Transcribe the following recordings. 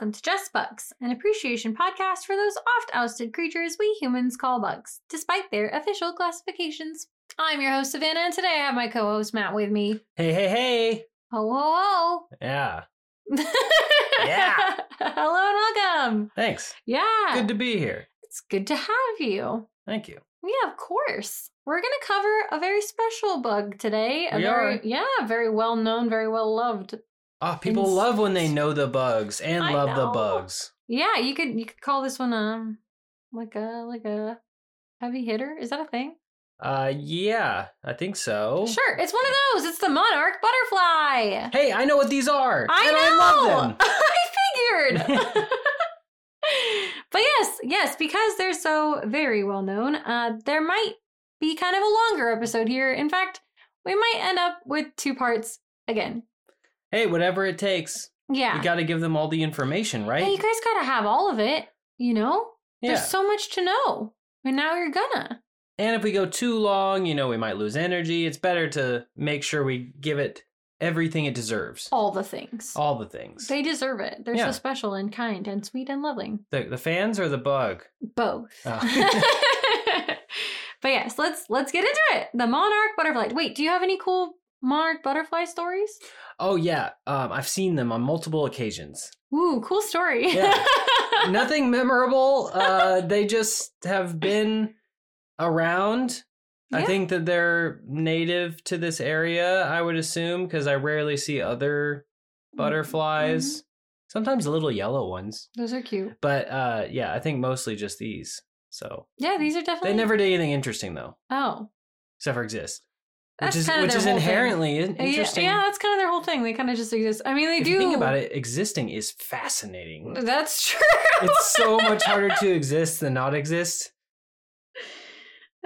welcome to Just Bugs, an appreciation podcast for those oft ousted creatures we humans call bugs, despite their official classifications. I'm your host, Savannah, and today I have my co host, Matt, with me. Hey, hey, hey. Ho, ho, Yeah. Yeah. Hello and welcome. Thanks. Yeah. Good to be here. it's good to have you. Thank you. Yeah, of course. We're going to cover a very special bug today. A We very, are. yeah, very well known, very well loved. Oh, people love when they know the bugs and I love the bugs. Yeah, you could you could call this one um like a like a heavy hitter. Is that a thing? Uh, yeah, I think so. Sure, it's one of those. It's the monarch butterfly. Hey, I know what these are. I and know. I love them. I figured. but yes, yes, because they're so very well known, uh, there might be kind of a longer episode here. In fact, we might end up with two parts again. Hey, whatever it takes. Yeah. You got to give them all the information, right? yeah, you guys gotta have all of it, you know? yeah. There's so much to know. And now you're gonna. And if we go too long, you know, we might lose energy. It's better to make sure we give it everything it deserves. All the things. All the things. They deserve it. They're Yeah. so special and kind and sweet and loving. the, the fans or the bug? Both. Oh. but yes, let's let's get into it. The monarch butterfly. Wait, do you have any cool monarch butterfly stories? Oh, yeah. Um, I've seen them on multiple occasions. Ooh, cool story. Yeah. Nothing memorable. Uh, they just have been around. I think that they're native to this area, I would assume, because I rarely see other butterflies. Mm-hmm. Sometimes little yellow ones. Those are cute. But uh, yeah, I think mostly just these. So Yeah, these are definitely they never did anything interesting though, Oh. except for exist, That's which is kind of which is whole thing. inherently Yeah, interesting. Yeah, that's kind of their whole thing. They kind of just exist. I mean, they if do think about it, existing is fascinating. That's true. it's so much harder to exist than not exist.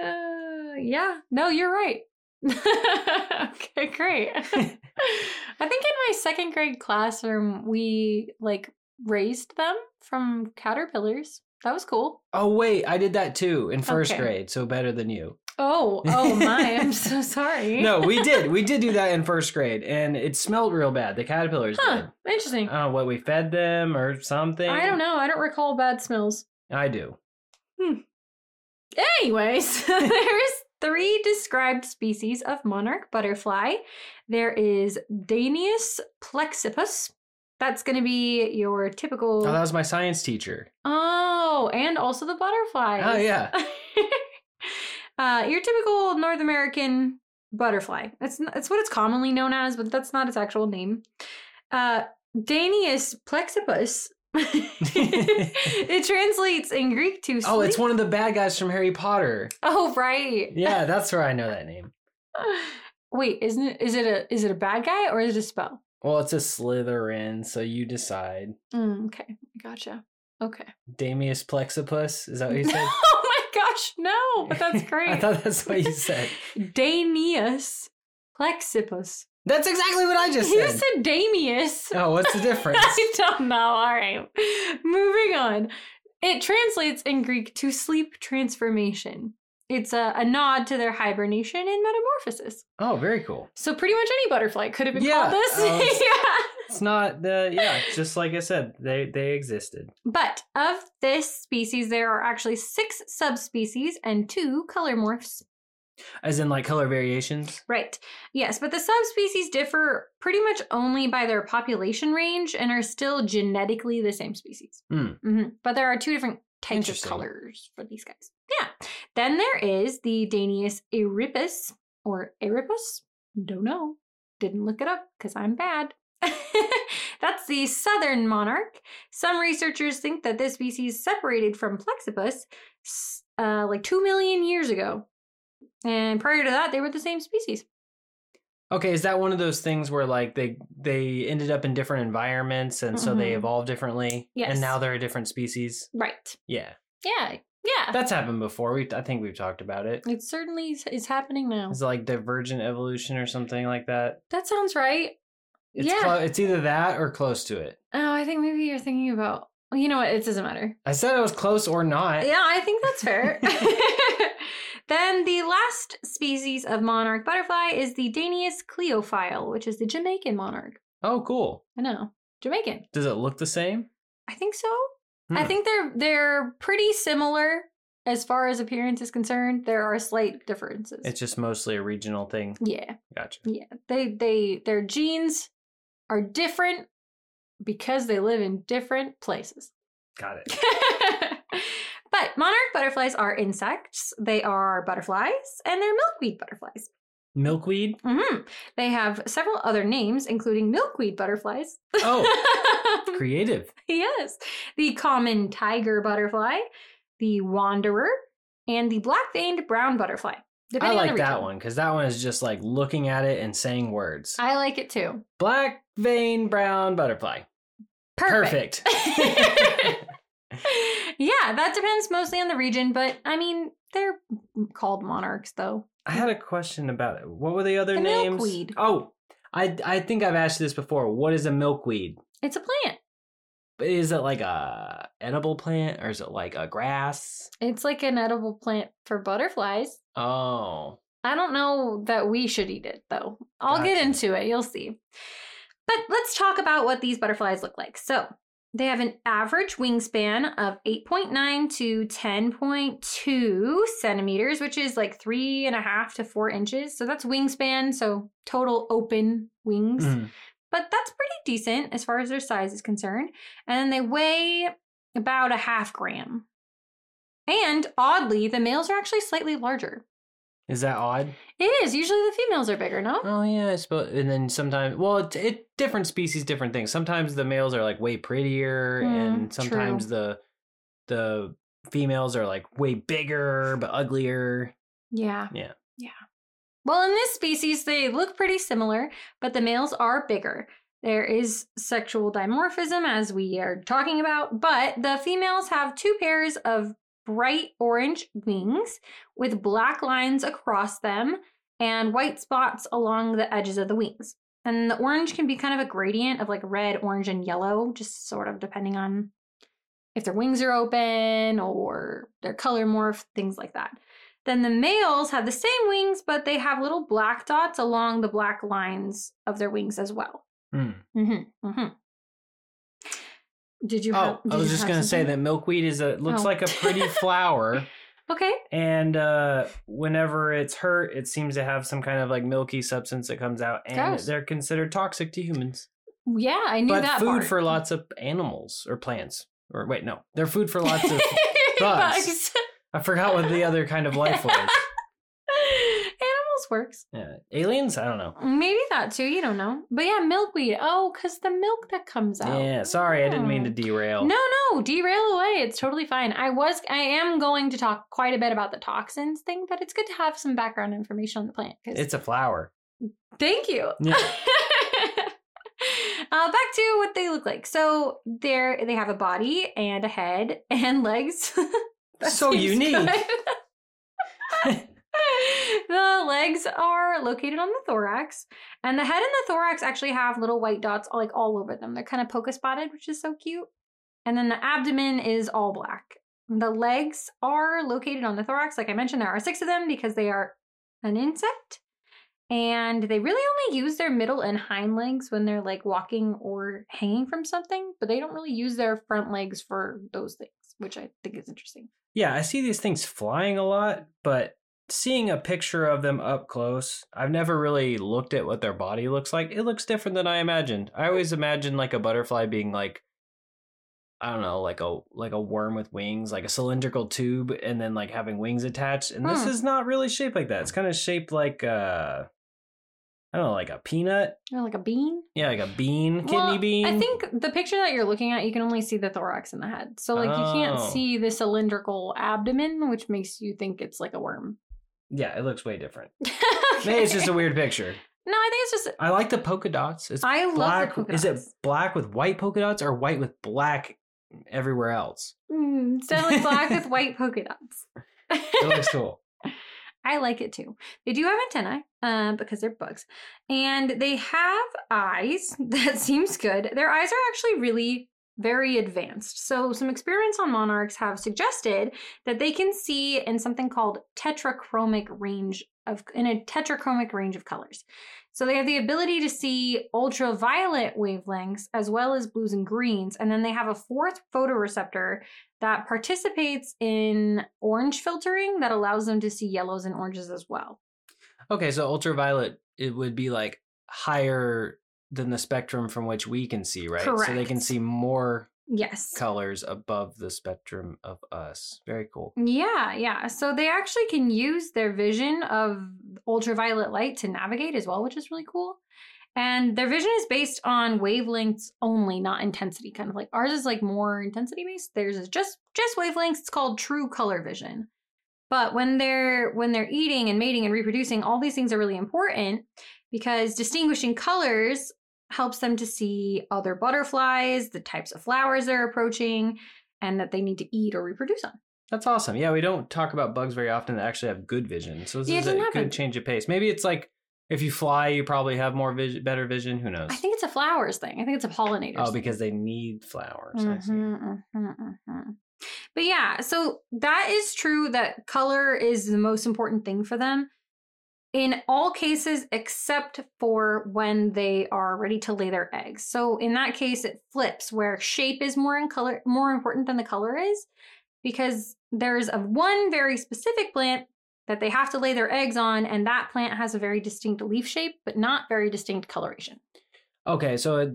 Uh, yeah. No, you're right. okay, great. I think in my second grade classroom, we like raised them from caterpillars. That was cool. Oh wait, I did that too in first Okay. grade, so better than you. Oh, oh my! I'm so sorry. No, we did. We did do that in first grade, and it smelled real bad. The caterpillars Huh? did. Interesting. I don't know what we fed them or something. I don't know. I don't recall bad smells. I do. Hmm. Anyways, there's three described species of monarch butterfly. There is Danius plexippus. That's going to be your typical. Oh, that was my science teacher. Oh, and also the butterfly. Oh yeah. uh, your typical North American butterfly. That's that's what it's commonly known as, but that's not its actual name. Uh, Danius plexippus. it translates in Greek to. Oh, it's one of the bad guys from Harry Potter. Oh, right. Yeah, that's where I know that name. Wait, isn't it? Is it a is it a bad guy or is it a spell? Well, it's a Slytherin, so you decide. Mm, okay, gotcha. Okay. Damius Plexipus, is that what you said? Gosh, no! But that's great. I thought that's what you said. Danius plexippus. That's exactly what I just You said. said Damius. Oh, what's the difference? I don't know. All right. Moving on. It translates in Greek to sleep transformation. It's a, a nod to their hibernation and metamorphosis. Oh, very cool. So pretty much any butterfly could have been Yeah, called this. uh, yeah. It's not the yeah, just like I said, they they existed. But of this species, there are actually six subspecies and two color morphs. As in like color variations. Right. Yes, but the subspecies differ pretty much only by their population range and are still genetically the same species. Hmm. Mhm. But there are two different types of colors for these guys. Yeah. Then there is the Danius eripus or eripus. Don't know. Didn't look it up because I'm bad. That's the southern monarch. Some researchers think that this species separated from Plexippus uh, like two million years ago. And prior to that, they were the same species. Okay, is that one of those things where like they they ended up in different environments and so they Mhm. evolved differently? Yes. And now they're a different species? Right. Yeah. Yeah. Yeah. That's happened before. We I think we've talked about it. it certainly is- is happening now. Is it like divergent evolution or something like that? That sounds right. It's yeah. clo- it's either that or close to it. Oh, I think maybe you're thinking about. Well, you know what? It doesn't matter. I said it was close or not. Yeah, I think that's fair. then the last species of monarch butterfly is the Danius cleophile, which is the Jamaican monarch. Oh, cool. I know. Jamaican. Does it look the same? I think so. I Hmm. think they're they're pretty similar as far as appearance is concerned. There are slight differences. It's just mostly a regional thing. yeah, Gotcha. yeah. They they their genes are different because they live in different places. Got it. but monarch butterflies are insects. They are butterflies, and they're milkweed butterflies. Milkweed. Mm hmm They have several other names, including milkweed butterflies. Oh, creative. yes. The common tiger butterfly, the wanderer, and the black veined brown butterfly. I depending on like that one because that one is just like looking at it and saying words. I like it too. Black vein brown butterfly. Perfect. Perfect. yeah, that depends mostly on the region, but I mean, they're called monarchs though. I had a question about it. What were the other The names? milkweed. Oh, I I think I've asked you this before. What is a milkweed? It's a plant. Is it like a edible plant or is it like a grass? It's like an edible plant for butterflies. Oh, I don't know that we should eat it though. I'll get into it. You'll see. But let's talk about what these butterflies look like. So they have an average wingspan of 8.9 to 10.2 centimeters, which is like three and a half to four inches. So that's wingspan. So total open wings. Mhm. But that's pretty decent as far as their size is concerned. And then they weigh about a half gram. And oddly, the males are actually slightly larger. is that odd? It is. Usually the females are bigger, no? Oh yeah, I suppose. And then sometimes, well, it, it different species, different things. Sometimes the males are like way prettier, Mm, and sometimes the the females are like way bigger but uglier. Yeah. Yeah. Yeah. Well, in this species, they look pretty similar, but the males are bigger. There is sexual dimorphism, as we are talking about, but the females have two pairs of bright orange wings with black lines across them and white spots along the edges of the wings. And the orange can be kind of a gradient of like red, orange, and yellow, just sort of depending on if their wings are open or their color morph, things like that. Then the males have the same wings, but they have little black dots along the black lines of their wings as well. Hmm. Mm-hmm. Mm-hmm. Did you? Have, Oh, did I was just gonna say that milkweed is a looks Oh. like a pretty flower, Okay. and uh, whenever it's hurt, it seems to have some kind of like milky substance that comes out, and Gross. they're considered toxic to humans. Yeah, I knew But that food part. for lots of animals or plants. Or wait, no, they're food for lots of. bugs. bugs. I forgot what the other kind of life was. Works. Yeah, aliens. I don't know. Maybe that too. You don't know. But yeah, milkweed. Oh, because the milk that comes out. Yeah, sorry, I didn't mean to Oh. derail. No, no, derail away. It's totally fine. I was, I am going to talk quite a bit about the toxins thing, but it's good to have some background information on the plant. 'cause- It's a flower. Thank you. Yeah. uh, back to what they look like. So they're they have a body and a head and legs. So unique. the legs are located on the thorax, and the head and the thorax actually have little white dots like all over them. They're kind of polka spotted, which is so cute. And then the abdomen is all black. The legs are located on the thorax. Like I mentioned, there are six of them because they are an insect. And they really only use their middle and hind legs when they're like walking or hanging from something, but they don't really use their front legs for those things, which I think is interesting. Yeah, I see these things flying a lot, but seeing a picture of them up close, I've never really looked at what their body looks like. It looks different than I imagined. I always imagined like a butterfly being like I don't know, like a like a worm with wings, like a cylindrical tube and then like having wings attached. And this Hmm. is not really shaped like that. It's kind of shaped like uh I don't know, like a peanut. You know, like a bean. Yeah, like a bean, kidney Well, bean. I think the picture that you're looking at, you can only see the thorax and the head. So like you can't Oh. see the cylindrical abdomen, which makes you think it's like a worm. Yeah, it looks way different. Maybe it's just a weird picture. No, I think it's just I like the polka dots. It's I love the black. polka Is it dots. black with white polka dots or white with black everywhere else? mm, it's definitely black with white polka dots. It looks cool. I like it too. They do have antennae uh, because they're bugs, and they have eyes. That seems good. Their eyes are actually really very advanced. So, some experiments on monarchs have suggested that they can see in something called tetrachromic range of in a tetrachromic range of colors. So they have the ability to see ultraviolet wavelengths as well as blues and greens, and then they have a fourth photoreceptor that participates in orange filtering that allows them to see yellows and oranges as well. Okay, so ultraviolet it would be like higher than the spectrum from which we can see, right? Correct. So they can see more Yes. colors above the spectrum of us. Very cool. Yeah, yeah. So they actually can use their vision of ultraviolet light to navigate as well, which is really cool. And their vision is based on wavelengths only, not intensity. Kind of like ours is like more intensity based. Theirs is just just wavelengths. It's called true color vision. But when they're when they're eating and mating and reproducing, all these things are really important because distinguishing colors helps them to see other butterflies, the types of flowers they're approaching, and that they need to eat or reproduce on. That's awesome. Yeah, we don't talk about bugs very often that actually have good vision. So this Yeah, is a good change of pace. Maybe it's like if you fly, you probably have more vision, better vision. Who knows? I think it's a flowers thing. I think it's a pollinator. oh, thing. because they need flowers. I see. Mhm, mhm, mhm. But yeah, so that is true that color is the most important thing for them in all cases except for when they are ready to lay their eggs. So in that case it flips where shape is more in color more important than the color is because there's a one very specific plant that they have to lay their eggs on and that plant has a very distinct leaf shape but not very distinct coloration. Okay, so it,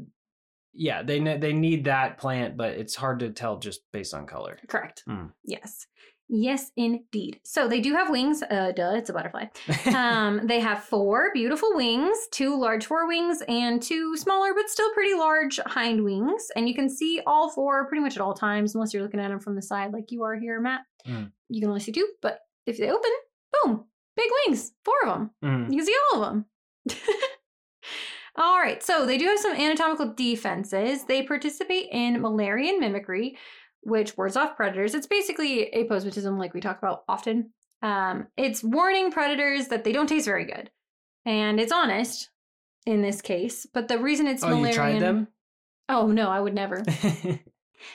yeah, they ne- they need that plant, but it's hard to tell just based on color. Correct. Mm. Yes. Yes, indeed. So they do have wings. Uh, duh, it's a butterfly. Um, they have four beautiful wings, two large forewings, and two smaller but still pretty large hind wings. And you can see all four pretty much at all times, unless you're looking at them from the side like you are here, Matt. Mm. You can only see two, but if they open, boom, big wings, four of them. Mm. You can see all of them. all right, so they do have some anatomical defenses. They participate in Müllerian mimicry, which wards off predators. It's basically aposematism, like we talk about often. Um, it's warning predators that they don't taste very good, and it's honest in this case. But the reason it's oh, Müllerian, you tried them? oh no, I would never.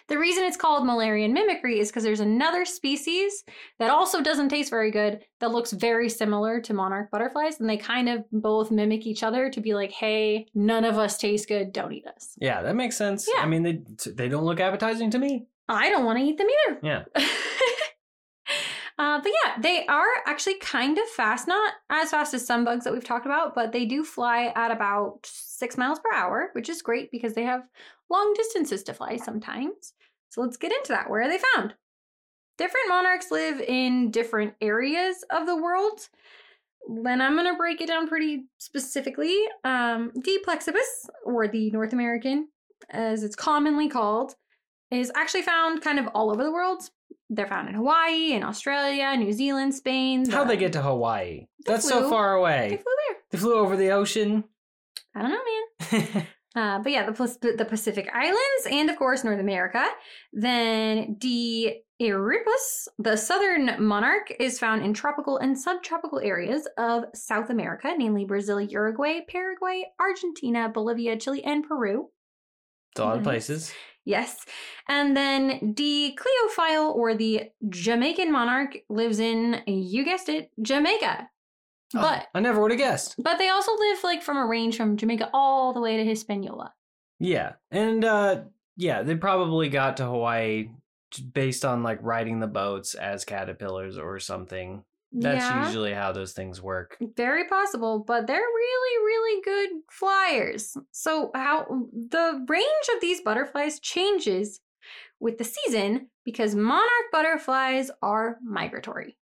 The reason it's called Müllerian mimicry is because there's another species that also doesn't taste very good that looks very similar to monarch butterflies, and they kind of both mimic each other to be like, hey, none of us taste good, don't eat us. yeah, that makes sense. Yeah. I mean, they they don't look appetizing to me. I don't want to eat them either. Yeah. uh, but yeah, they are actually kind of fast, not as fast as some bugs that we've talked about, but they do fly at about six miles per hour, which is great because they have long distances to fly sometimes. So let's get into that. Where are they found? Different monarchs live in different areas of the world. Then I'm going to break it down pretty specifically. Um, D. plexibus, or the North American, as it's commonly called, is actually found kind of all over the world. They're found in Hawaii, in Australia, New Zealand, Spain. How'd they get to Hawaii? They That's so flew. far They away. flew there. They flew over the ocean. I don't know, man. Uh, but yeah, the, the Pacific Islands and of course North America. Then D. Erypus, the southern monarch, is found in tropical and subtropical areas of South America, namely Brazil, Uruguay, Paraguay, Argentina, Bolivia, Chile, and Peru. It's a lot of places. Yes. And then the Cleophile, or the Jamaican monarch, lives in, you guessed it, Jamaica. Oh, But I never would have guessed. but they also live like from a range from Jamaica all the way to Hispaniola. Yeah, and uh, yeah, they probably got to Hawaii based on like riding the boats as caterpillars or something. That's yeah, usually how those things work. very possible, but they're really, really good flyers. So how the range of these butterflies changes with the season because monarch butterflies are migratory.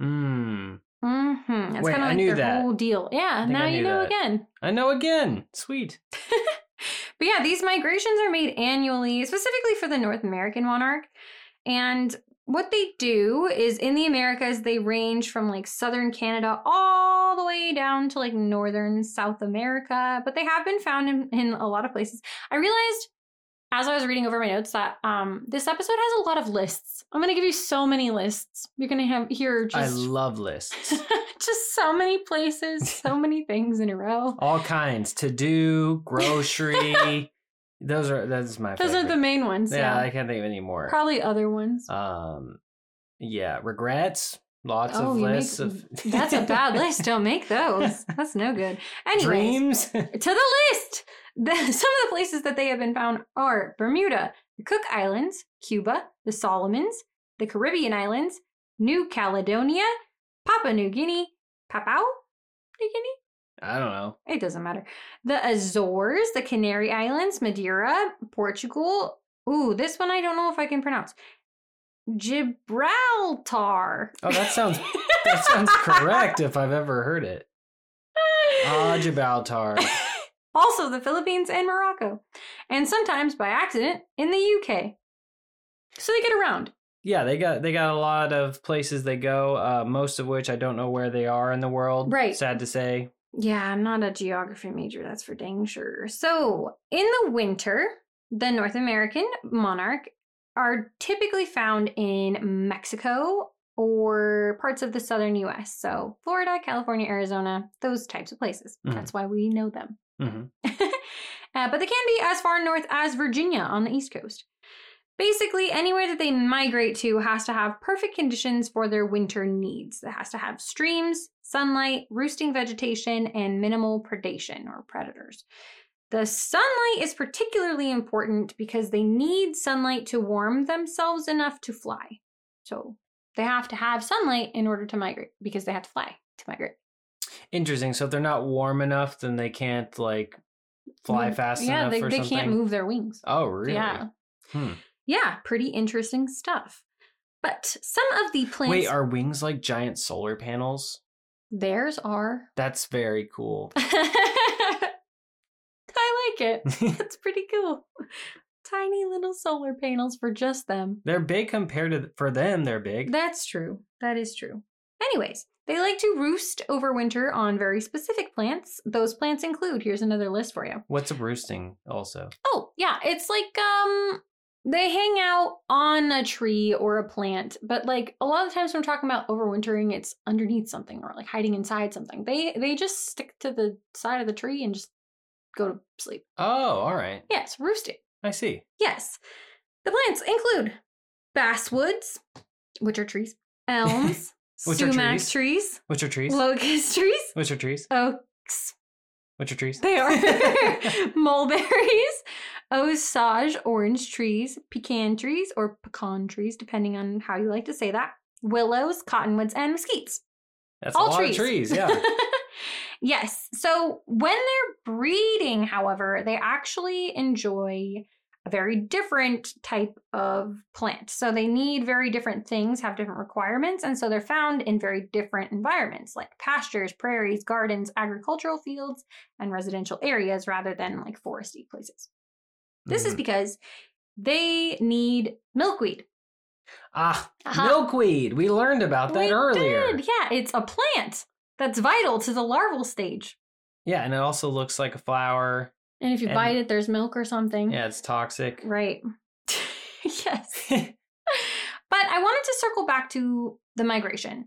Hmm. Mm-hmm. That's Wait, kind of I like knew their that. whole deal. Yeah, now you know that. again. I know again. Sweet. But yeah, these migrations are made annually, specifically for the North American monarch. And what they do is in the Americas, they range from like southern Canada all the way down to like northern South America. But they have been found in, in a lot of places. I realized as I was reading over my notes that um, this episode has a lot of lists. I'm going to give you so many lists. You're going to have hear I just, I love lists. just so many places, so many things in a row. All kinds to do, grocery, Those are that's my Those favorite. are the main ones. yeah, Yeah. I can't think of any more. Probably other ones. Um, yeah, regrets. Lots Oh, of you make- lists of. That's a bad list. Don't make those. That's no good. Anyways, Dreams. to the list. The, some of the places that they have been found are Bermuda, the Cook Islands, Cuba, the Solomons, the Caribbean Islands, New Caledonia, Papua New Guinea, Papua New Guinea. I don't know. It doesn't matter. The Azores, the Canary Islands, Madeira, Portugal. Ooh, this one I don't know if I can pronounce. Gibraltar. Oh, that sounds that sounds correct if I've ever heard it. Ah, Gibraltar. also the Philippines and Morocco. And sometimes by accident in the UK. So they get around. Yeah, they got they got a lot of places they go. Uh, most of which I don't know where they are in the world. Right. Sad to say. Yeah, I'm not a geography major, that's for dang sure. So, in the winter, the North American monarch are typically found in Mexico or parts of the southern US. So, Florida, California, Arizona, those types of places. Mhm. That's why we know them. hmm Uh, but they can be as far north as Virginia on the East Coast. Basically, anywhere that they migrate to has to have perfect conditions for their winter needs. It has to have streams, sunlight, roosting vegetation, and minimal predation or predators. The sunlight is particularly important because they need sunlight to warm themselves enough to fly. So they have to have sunlight in order to migrate because they have to fly to migrate. Interesting. So if they're not warm enough, then they can't like fly fast yeah, enough they, or they something. can't move their wings. Oh, really? Yeah. Hmm. Yeah, pretty interesting stuff. But some of the plants Wait, are wings like giant solar panels? theirs are. That's very cool. I like it. That's pretty cool. Tiny little solar panels for just them. they're big compared to for them. They're big. That's true. That is true. Anyways, they like to roost over winter on very specific plants. Those plants include, here's another list for you. What's a roosting? Also, Oh, yeah, it's like um they hang out on a tree or a plant, but like a lot of times when I'm talking about overwintering, it's underneath something or like hiding inside something. They they just stick to the side of the tree and just go to sleep. oh, all right. Yes, roosting. I see. Yes. The plants include basswoods, which are trees, elms, Which are sumac trees? trees, Which are trees? locust trees, Which are trees? oaks, Which are trees? They are mulberries, osage orange trees, pecan trees, or pecan trees, depending on how you like to say that, willows, cottonwoods, and mesquites. That's All a lot trees. of trees. Yeah. yes. So when they're breeding, however, they actually enjoy a very different type of plant. So they need very different things, have different requirements, and so they're found in very different environments like pastures, prairies, gardens, agricultural fields, and residential areas rather than like foresty places. This is Mhm. because they need milkweed. ah Uh-huh. milkweed. We learned about that We earlier. did. Yeah, it's a plant that's vital to the larval stage. Yeah, and it also looks like a flower. And if you And- bite it, there's milk or something. Yeah, it's toxic. Right. yes. But I wanted to circle back to the migration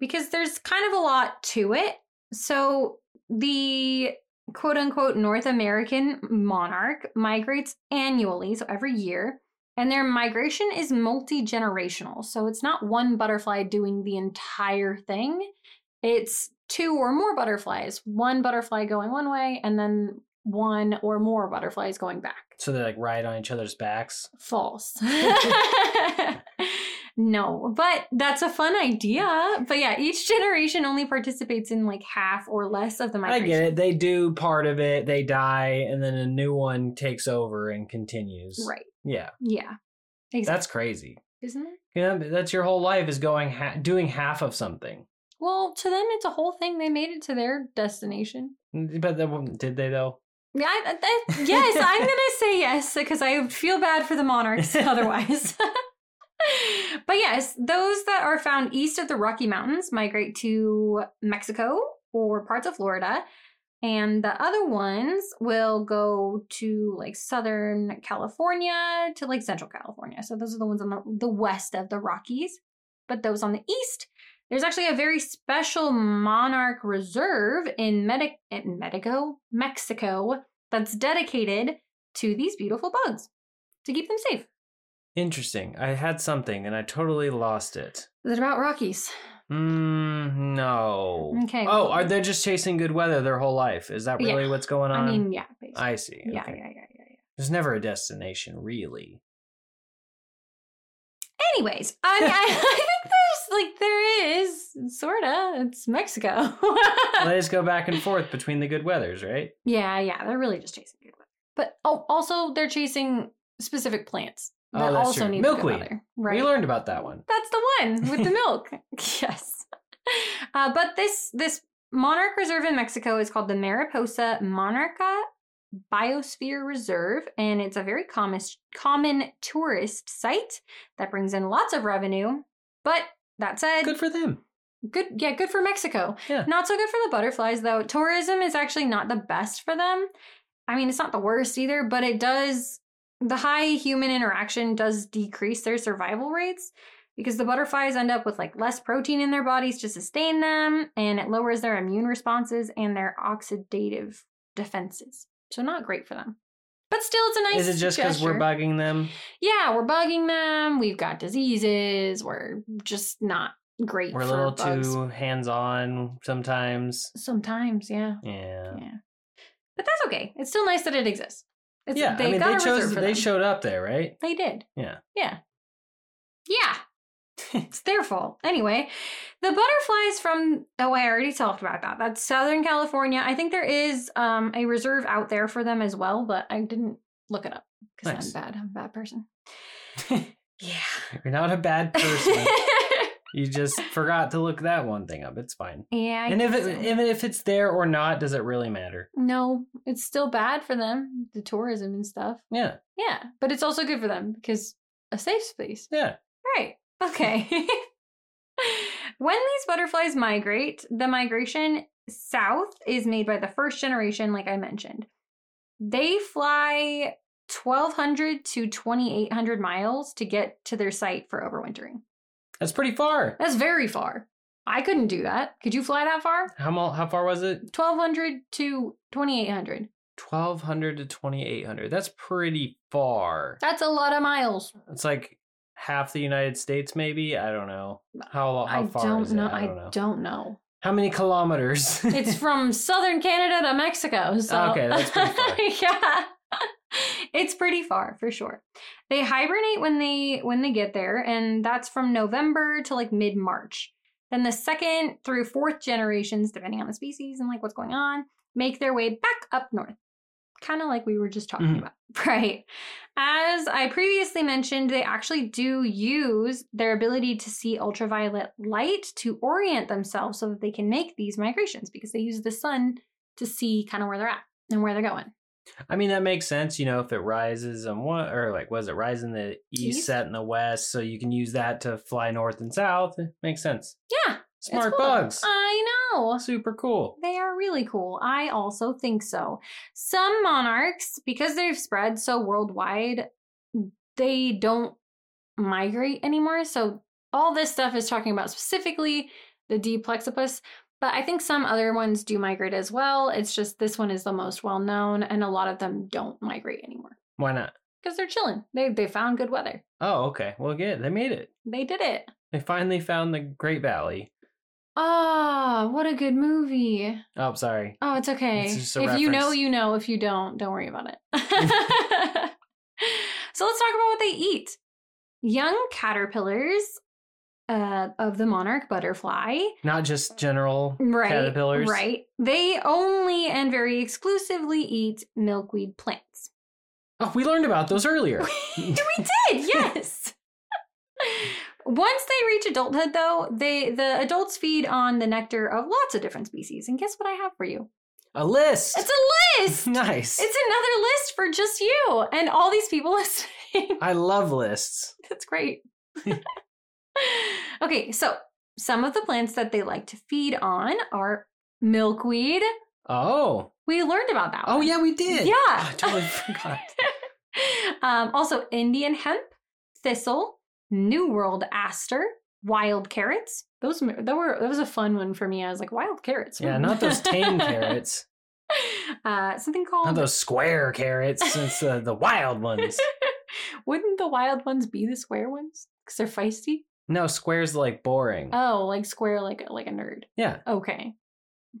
because there's kind of a lot to it. So the quote unquote North American monarch migrates annually, so every year. And their migration is multi generational. So it's not one butterfly doing the entire thing, it's two or more butterflies, one butterfly going one way, and then one or more butterflies going back. so they like ride on each other's backs. False. no, but that's a fun idea. But yeah, each generation only participates in like half or less of the migration. I get it. They do part of it, they die, and then a new one takes over and continues. Right. Yeah. Yeah. Exactly. That's crazy. Isn't it? Yeah, that's your whole life is going ha- doing half of something. Well, to them, it's a whole thing. They made it to their destination. But did they though? Yeah, I, I, yes, I'm gonna say yes because I feel bad for the monarchs otherwise. but yes, those that are found east of the Rocky Mountains migrate to Mexico or parts of Florida, and the other ones will go to like Southern California to like Central California. So those are the ones on the, the west of the Rockies. But those on the east, there's actually a very special monarch reserve in, Medi- Medico, Mexico, that's dedicated to these beautiful bugs to keep them safe. Interesting. I had something and I totally lost it. Is it about Rockies? Mm, no. Okay. Oh, are they just chasing good weather their whole life? Is that Yeah. really what's going on? I mean, yeah. Basically. I see. yeah, okay. yeah, yeah, yeah, yeah. There's never a destination, really. Anyways, I, I, think there's like there is sorta. It's Mexico. they just go back and forth between the good weathers, right? yeah, yeah. They're really just chasing good weather, but oh, also they're chasing specific plants Oh, that that's also true. need Milkweed. weather. Right. We learned about that one. That's the one with the milk. yes. Uh, but this this monarch reserve in Mexico is called the Mariposa Monarca Biosphere Reserve, and it's a very common common tourist site that brings in lots of revenue. But that said, Good for them. good yeah, good for Mexico. Yeah. Not so good for the butterflies though. Tourism is actually not the best for them. I mean, it's not the worst either, but it does the high human interaction does decrease their survival rates because the butterflies end up with like less protein in their bodies to sustain them and it lowers their immune responses and their oxidative defenses. So not great for them. But still it's a nice Is it just because we're bugging them? Yeah, we're bugging them. We've got diseases. We're just not great We're a little bugs. too hands on sometimes. Sometimes, yeah. Yeah. Yeah. But that's okay. It's still nice that it exists. It's, yeah, they I mean, got they chose. They them. showed up there, right? They did. Yeah. Yeah. Yeah. it's their fault. Anyway, the butterflies from oh, I already talked about that. That's Southern California. I think there is um a reserve out there for them as well, but I didn't look it up because Nice. I'm bad. I'm a bad person. Yeah. You're not a bad person. you just forgot to look that one thing up. It's fine. yeah. I and if it, so. even if it's there or not, does it really matter? no, it's still bad for them, the tourism and stuff. Yeah. Yeah, but it's also good for them because a safe space. Yeah. Right. Okay. when these butterflies migrate, the migration south is made by the first generation, like I mentioned. They fly 1,200 to 2,800 miles to get to their site for overwintering. That's pretty far. That's very far. I couldn't do that. Could you fly that far? How mo- how far was it? 1,200 to 2,800. 1200 to 2800. That's pretty far. That's a lot of miles. It's like half the United States maybe. I don't know. How how I far don't is it? know. I don't know. don't know. How many kilometers? it's from southern Canada to Mexico. So Okay, that's pretty far. yeah. It's pretty far for sure. They hibernate when they when they get there and that's from November to like mid-March. Then the second through fourth generations depending on the species and like what's going on make their way back up north. Kind of like we were just talking Mhm. about. Right. As I previously mentioned, they actually do use their ability to see ultraviolet light to orient themselves so that they can make these migrations because they use the sun to see kind of where they're at and where they're going. I mean that makes sense, you know, if it rises on what or like was it rise in the east, East? set in the west, so you can use that to fly north and south. It makes sense. Yeah. Smart cool. bugs. I know. Super cool. They really cool. I also think so. Some monarchs, because they've spread so worldwide, they don't migrate anymore. So all this stuff is talking about specifically the D plexipus, but I think some other ones do migrate as well. It's just this one is the most well known, and a lot of them don't migrate anymore Why not? because they're chilling. They they found good weather. Oh, okay. Well, good. They made it. They did it. They finally found the Great Valley. Ah, what a good movie. Oh, sorry. Oh, it's okay. It's if you know, you know. If you don't, don't worry about it. so let's talk about what they eat. Young caterpillars uh, of the monarch butterfly, Not just general right? caterpillars. Right. They only and very exclusively eat milkweed plants. Oh, we learned about those earlier. we did, yes. Once they reach adulthood, though, they the adults feed on the nectar of lots of different species. And guess what I have for you? A list. It's a list. nice. It's another list for just you and all these people listening. I love lists. That's great. okay, so some of the plants that they like to feed on are milkweed. Oh. We learned about that. Oh one. yeah, we did. Yeah. Oh, I totally forgot. um, also, Indian hemp, thistle, New World aster, wild carrots. Those that were that was a fun one for me. I was like, wild carrots. Yeah, not those tame carrots. uh, something called. Not those square carrots. It's uh, the wild ones. Wouldn't the wild ones be the square ones? Because they're feisty. No, squares like boring. Oh, like square, like like a nerd. yeah. Okay.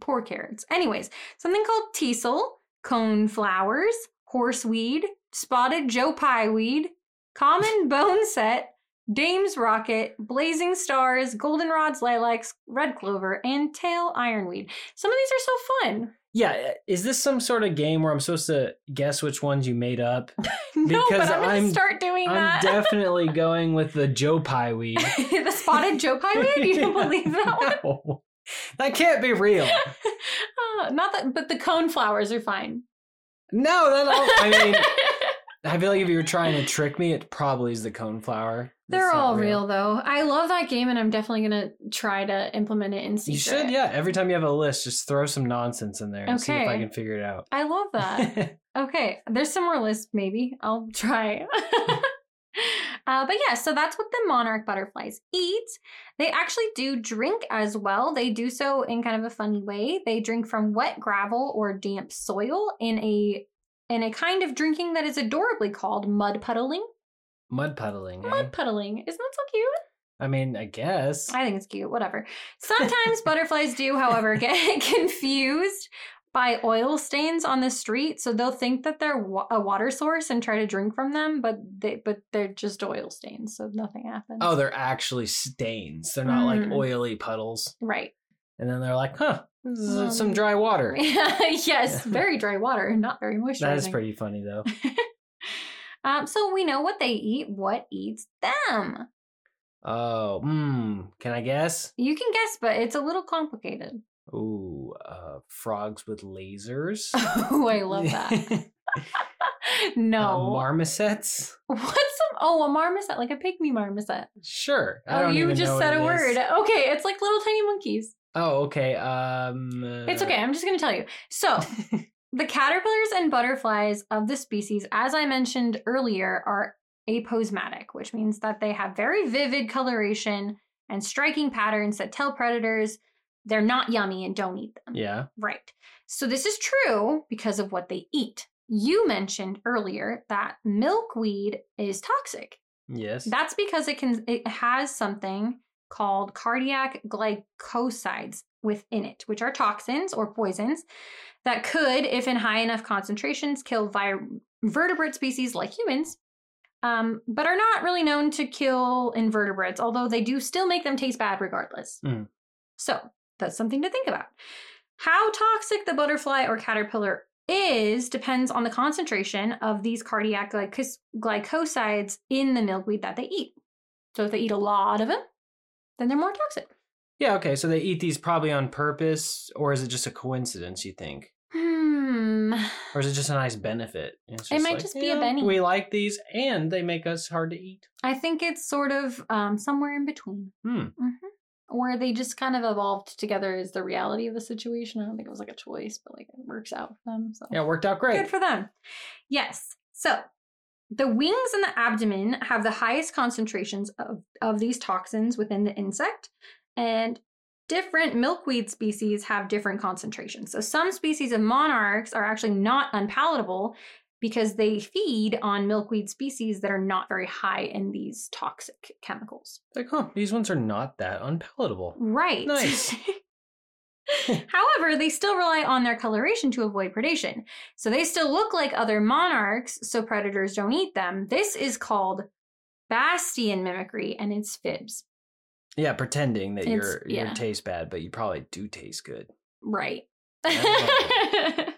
Poor carrots. Anyways, something called teasel, cone flowers, horseweed, spotted joe Pye weed, common bone set, dame's rocket, blazing stars, goldenrods, lilacs, red clover, and tail ironweed. Some of these are so fun. Yeah. uh, Is this some sort of game where I'm supposed to guess which ones you made up? no, Because but I'm gonna I'm- start doing that. I'm that. definitely going with the Joe Pye weed. the spotted joe Pye weed? You don't believe that one? That can't be real. Uh, not that, but the cone flowers are fine. No, that all. I mean, I feel like if you were trying to trick me, it probably is the coneflower. They're all real. though. I love that game, and I'm definitely gonna try to implement it in secret. You should, yeah. Every time you have a list, just throw some nonsense in there and see if I can figure it out. I love that. okay, there's some more lists. Maybe I'll try. Uh, but yeah, so that's what the monarch butterflies eat. They actually do drink as well. They do so in kind of a funny way. They drink from wet gravel or damp soil in a in a kind of drinking that is adorably called mud puddling. Mud puddling. eh? Mud puddling. Isn't that so cute? I mean, I guess. I think it's cute, whatever. Sometimes butterflies do, however, get confused by oil stains on the street, so they'll think that they're wa- a water source and try to drink from them, but they but they're just oil stains, so nothing happens. Oh, they're actually stains. They're not like Mm. oily puddles. right. And then they're like, huh, this is Um, some dry water. yes, very dry water, not very moisturizing. That is pretty funny, though. Um, so we know what they eat. What eats them? Oh, hmm. Can I guess? You can guess, but it's a little complicated. Ooh, uh, frogs with lasers. oh, I love that. no. Uh, marmosets? What's a oh a marmoset like a pygmy marmoset? Sure. I Oh, you just said a word. is. Okay, it's like little tiny monkeys. Oh, okay. Um, It's okay. I'm just gonna tell you. So the caterpillars and butterflies of the species, as I mentioned earlier, are aposematic, which means that they have very vivid coloration and striking patterns that tell predators they're not yummy and don't eat them. yeah. Right. So this is true because of what they eat. You mentioned earlier that milkweed is toxic. Yes. That's because it can it has something called cardiac glycosides within it, which are toxins or poisons that could, if in high enough concentrations, kill vi- vertebrate species like humans, um, but are not really known to kill invertebrates, although they do still make them taste bad regardless. Mm. So that's something to think about. How toxic the butterfly or caterpillar is depends on the concentration of these cardiac glycos- glycosides in the milkweed that they eat. So if they eat a lot of them, then they're more toxic. Yeah. Okay. So they eat these probably on purpose, or is it just a coincidence? You think, Hmm. or is it just a nice benefit? It might like, just be you a Benny. We like these, and they make us hard to eat. I think it's sort of um, somewhere in between. Hmm. hmm Or they just kind of evolved together as the reality of the situation. I don't think it was like a choice, but like it works out for them. So Yeah, it worked out great. Good for them. Yes. So the wings and the abdomen have the highest concentrations of, of these toxins within the insect, and different milkweed species have different concentrations. So some species of monarchs are actually not unpalatable because they feed on milkweed species that are not very high in these toxic chemicals. like, huh? These ones are not that unpalatable. Right. Nice. However, they still rely on their coloration to avoid predation. So they still look like other monarchs, so predators don't eat them. This is called Batesian mimicry, and it's fibs. Yeah, pretending that It's- you're yeah. you taste bad, but you probably do taste good. Right.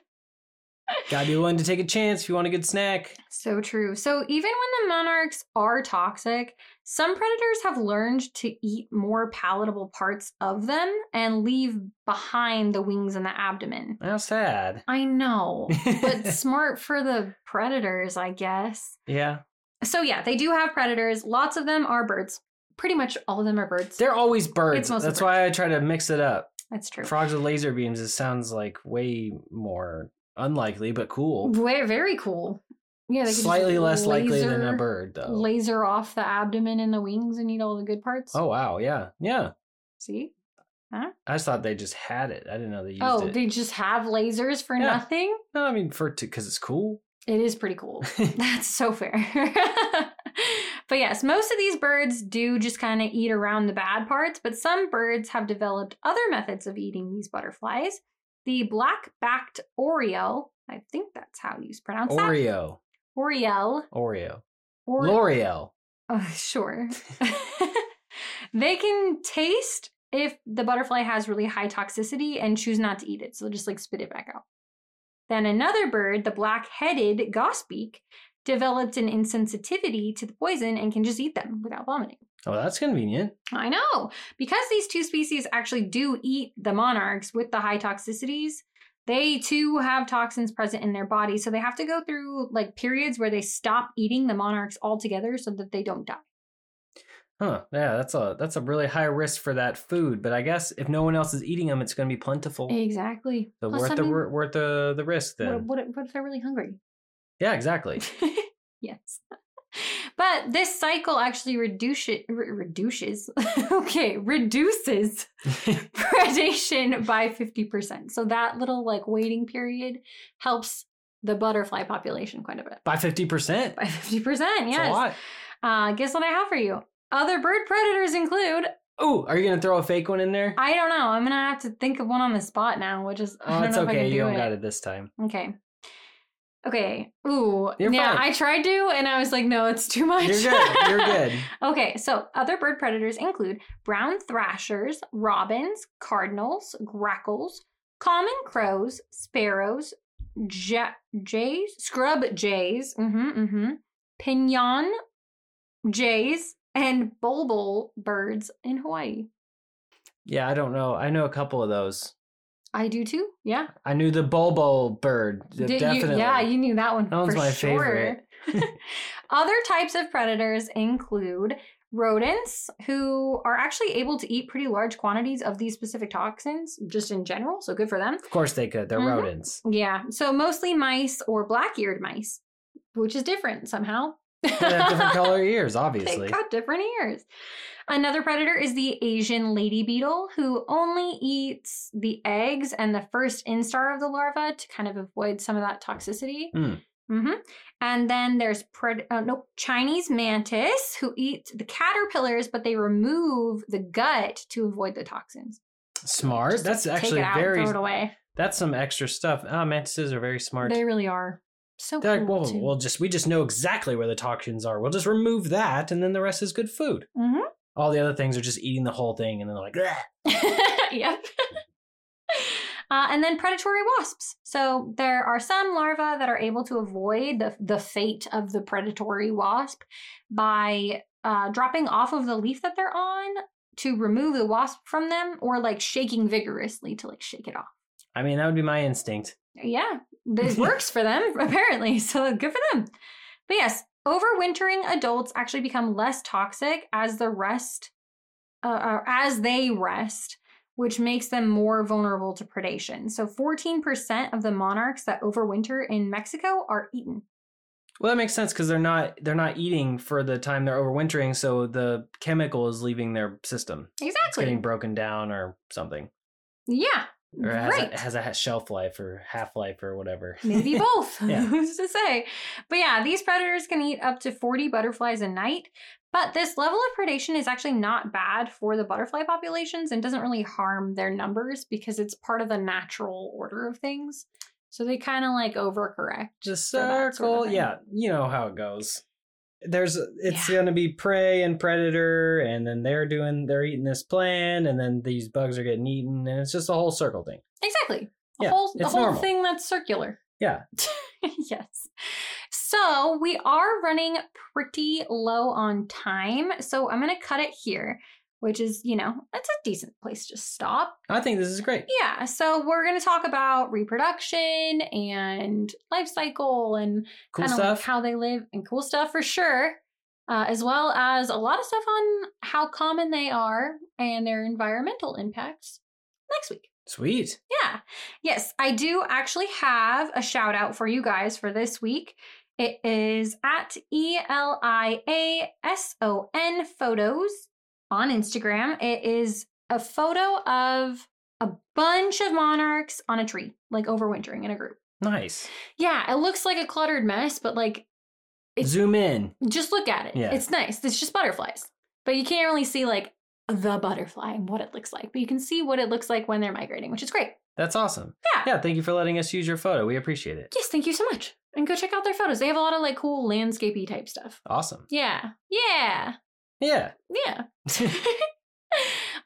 Gotta be willing to take a chance if you want a good snack. so true. So even when the monarchs are toxic, some predators have learned to eat more palatable parts of them and leave behind the wings and the abdomen. How sad. I know, but smart for the predators, I guess. yeah, So yeah, they do have predators. Lots of them are birds. Pretty much all of them are birds. they're always birds. It's mostly That's why I try to mix it up. That's true. Frogs with laser beams. It sounds like way more unlikely, but cool. Very, very cool. Yeah, they could just Slightly less likely than a bird, though. Laser off the abdomen and the wings and eat all the good parts. Oh wow, yeah, yeah. See, Huh? I just thought they just had it. I didn't know they used it. Oh, it. they just have lasers for Yeah. nothing? no, I mean for because it's cool. It is pretty cool. That's so fair. but yes, most of these birds do just kind of eat around the bad parts, but some birds have developed other methods of eating these butterflies. The black backed oriole, I think that's how you pronounce that. Oreo, Oriole. Oreo, Or- L'Oreal. Oh, sure. they can taste if the butterfly has really high toxicity and choose not to eat it. So they'll just like spit it back out. Then another bird, the black headed grosbeak, developed an insensitivity to the poison and can just eat them without vomiting. Oh, that's convenient. I know. Because these two species actually do eat the monarchs with the high toxicities, they too have toxins present in their body. So they have to go through like periods where they stop eating the monarchs altogether so that they don't die. Huh? Yeah, that's a that's a really high risk for that food. But I guess if no one else is eating them, it's going to be plentiful. Exactly. So Plus, worth I the mean, wor- worth the the risk then. what, what, what if they're really hungry? Yeah, exactly. yes. But this cycle actually reduces, re- reduces, okay, reduces predation by 50%. So that little like waiting period helps the butterfly population quite a bit. By fifty percent. By 50%, That's a yes. lot. Uh, guess what I have for you? Other bird predators include, Oh, are you gonna throw a fake one in there? I don't know, I'm going to have to think of one on the spot now, which is, I Oh, don't it's I okay. You do don't it. got it this time. Okay. Okay. Ooh. You're yeah, fine. I tried to, and I was like, no, it's too much. You're good. You're good. okay, so other bird predators include brown thrashers, robins, cardinals, grackles, common crows, sparrows, ja- jays, scrub jays, mm-hmm, mm-hmm, pinyon jays, and bulbul birds in Hawaii. Yeah, I don't know. I know a couple of those. I do too. Yeah. I knew the Bobo bird. Did definitely. You, yeah, you knew that one. That one's for my sure. favorite. Other types of predators include rodents who are actually able to eat pretty large quantities of these specific toxins just in general. So good for them. Of course they could. They're Mhm. rodents. Yeah. So mostly mice or black eared mice, which is different somehow. They have different color ears, obviously. They got different ears. Another predator is the Asian lady beetle, who only eats the eggs and the first instar of the larva to kind of avoid some of that toxicity. Mm. hmm And then there's pred- nope, Chinese mantis, who eat the caterpillars, but they remove the gut to avoid the toxins. Smart. Just That's actually out, very. throw it away. That's some extra stuff. Ah, mantises are very smart. They really are so They're like, well, we'll just we just know exactly where the toxins are. We'll just remove that, and then the rest is good food. Mhm. All the other things are just eating the whole thing, and then they're like, yep. Uh, and then predatory wasps. So there are some larvae that are able to avoid the, the fate of the predatory wasp by uh, dropping off of the leaf that they're on to remove the wasp from them or like shaking vigorously to like shake it off. I mean, that would be my instinct. Yeah, it works for them apparently. So good for them. But yes, overwintering adults actually become less toxic as the rest, uh, uh, as they rest, which makes them more vulnerable to predation. So 14% of the monarchs that overwinter in Mexico are eaten. Well, that makes sense because they're not they're not eating for the time they're overwintering, so the chemical is leaving their system. It's Exactly. getting broken down or something, yeah. Or has, Right. a, has a shelf life or half life or whatever. Maybe both. Yeah. Who's to say? But yeah, these predators can eat up to 40 butterflies a night. But this level of predation is actually not bad for the butterfly populations and doesn't really harm their numbers because it's part of the natural order of things. So they kind of like overcorrect. The that sort of circle, yeah, you know how it goes. There's it's Yeah. gonna be prey and predator, and then they're doing they're eating this plant, and then these bugs are getting eaten, and it's just a whole circle thing. Exactly. A Yeah, whole, the it's whole normal. thing that's circular. Yeah. yes. So we are running pretty low on time. So I'm going to cut it here, which is, you know, it's a decent place to stop. I think this is great. Yeah. So we're going to talk about reproduction and life cycle and Cool kind of like how they live and cool stuff for sure. Uh, as well as a lot of stuff on how common they are and their environmental impacts next week. Sweet. Yeah. Yes, I do actually have a shout out for you guys for this week. It is at E L I A S O N photos on Instagram. It is a photo of a bunch of monarchs on a tree, like overwintering in a group. Nice. Yeah, it looks like a cluttered mess, but like It's- Zoom in. just look at it. Yeah. It's nice. It's just butterflies. But you can't really see like the butterfly and what it looks like. But you can see what it looks like when they're migrating, which is great. That's awesome. Yeah. Yeah. Thank you for letting us use your photo. We appreciate it. Yes, thank you so much. And go check out their photos. They have a lot of like cool landscapey type stuff. Awesome. Yeah. Yeah. Yeah. Yeah.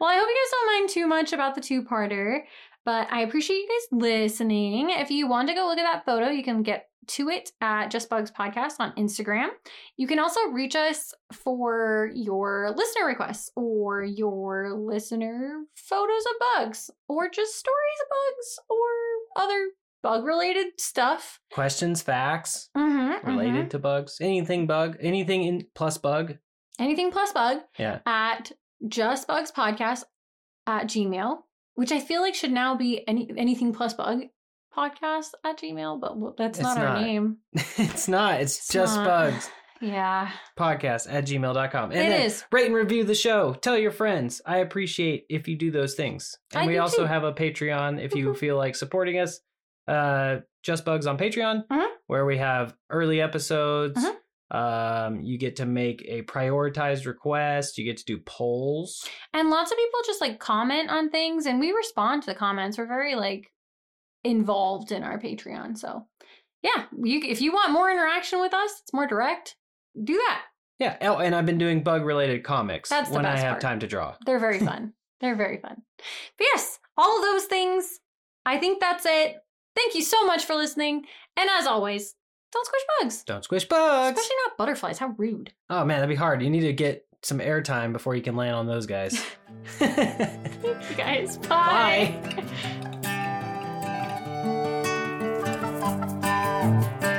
well, I hope you guys don't mind too much about the two parter, but I appreciate you guys listening. If you want to go look at that photo, you can get to it at Just Bugs Podcast on Instagram. You can also reach us for your listener requests or your listener photos of bugs or just stories of bugs or other bug related stuff. Questions, facts Mm-hmm, related to bugs. Anything bug. Anything in plus bug. Anything plus bug Yeah. at just bugs podcast at gmail which i feel like should now be any anything plus bug podcast at gmail but that's It's not our name it's not. It's, It's just not. bugs. yeah Podcast at gmail.com. And it is Rate and review the show. Tell your friends. I appreciate if you do those things. And I we also too. have a Patreon if you Mhm. feel like supporting us. Uh, Just Bugs on Patreon, Mhm. where we have early episodes. Mhm. Um, you get to make a prioritized request. You get to do polls. and lots of people just like comment on things and we respond to the comments we're very like involved in our patreon so yeah you if you want more interaction with us it's more direct do that Yeah. Oh, and I've been doing bug related comics That's when I have part. time to draw. They're very fun. They're very fun. But yes, all of those things. I think that's it. Thank you so much for listening. And as always, don't squish bugs. Don't squish bugs. Especially not butterflies. How rude. Oh man, that'd be hard. You need to get some airtime before you can land on those guys. Thank you guys. Bye. Bye.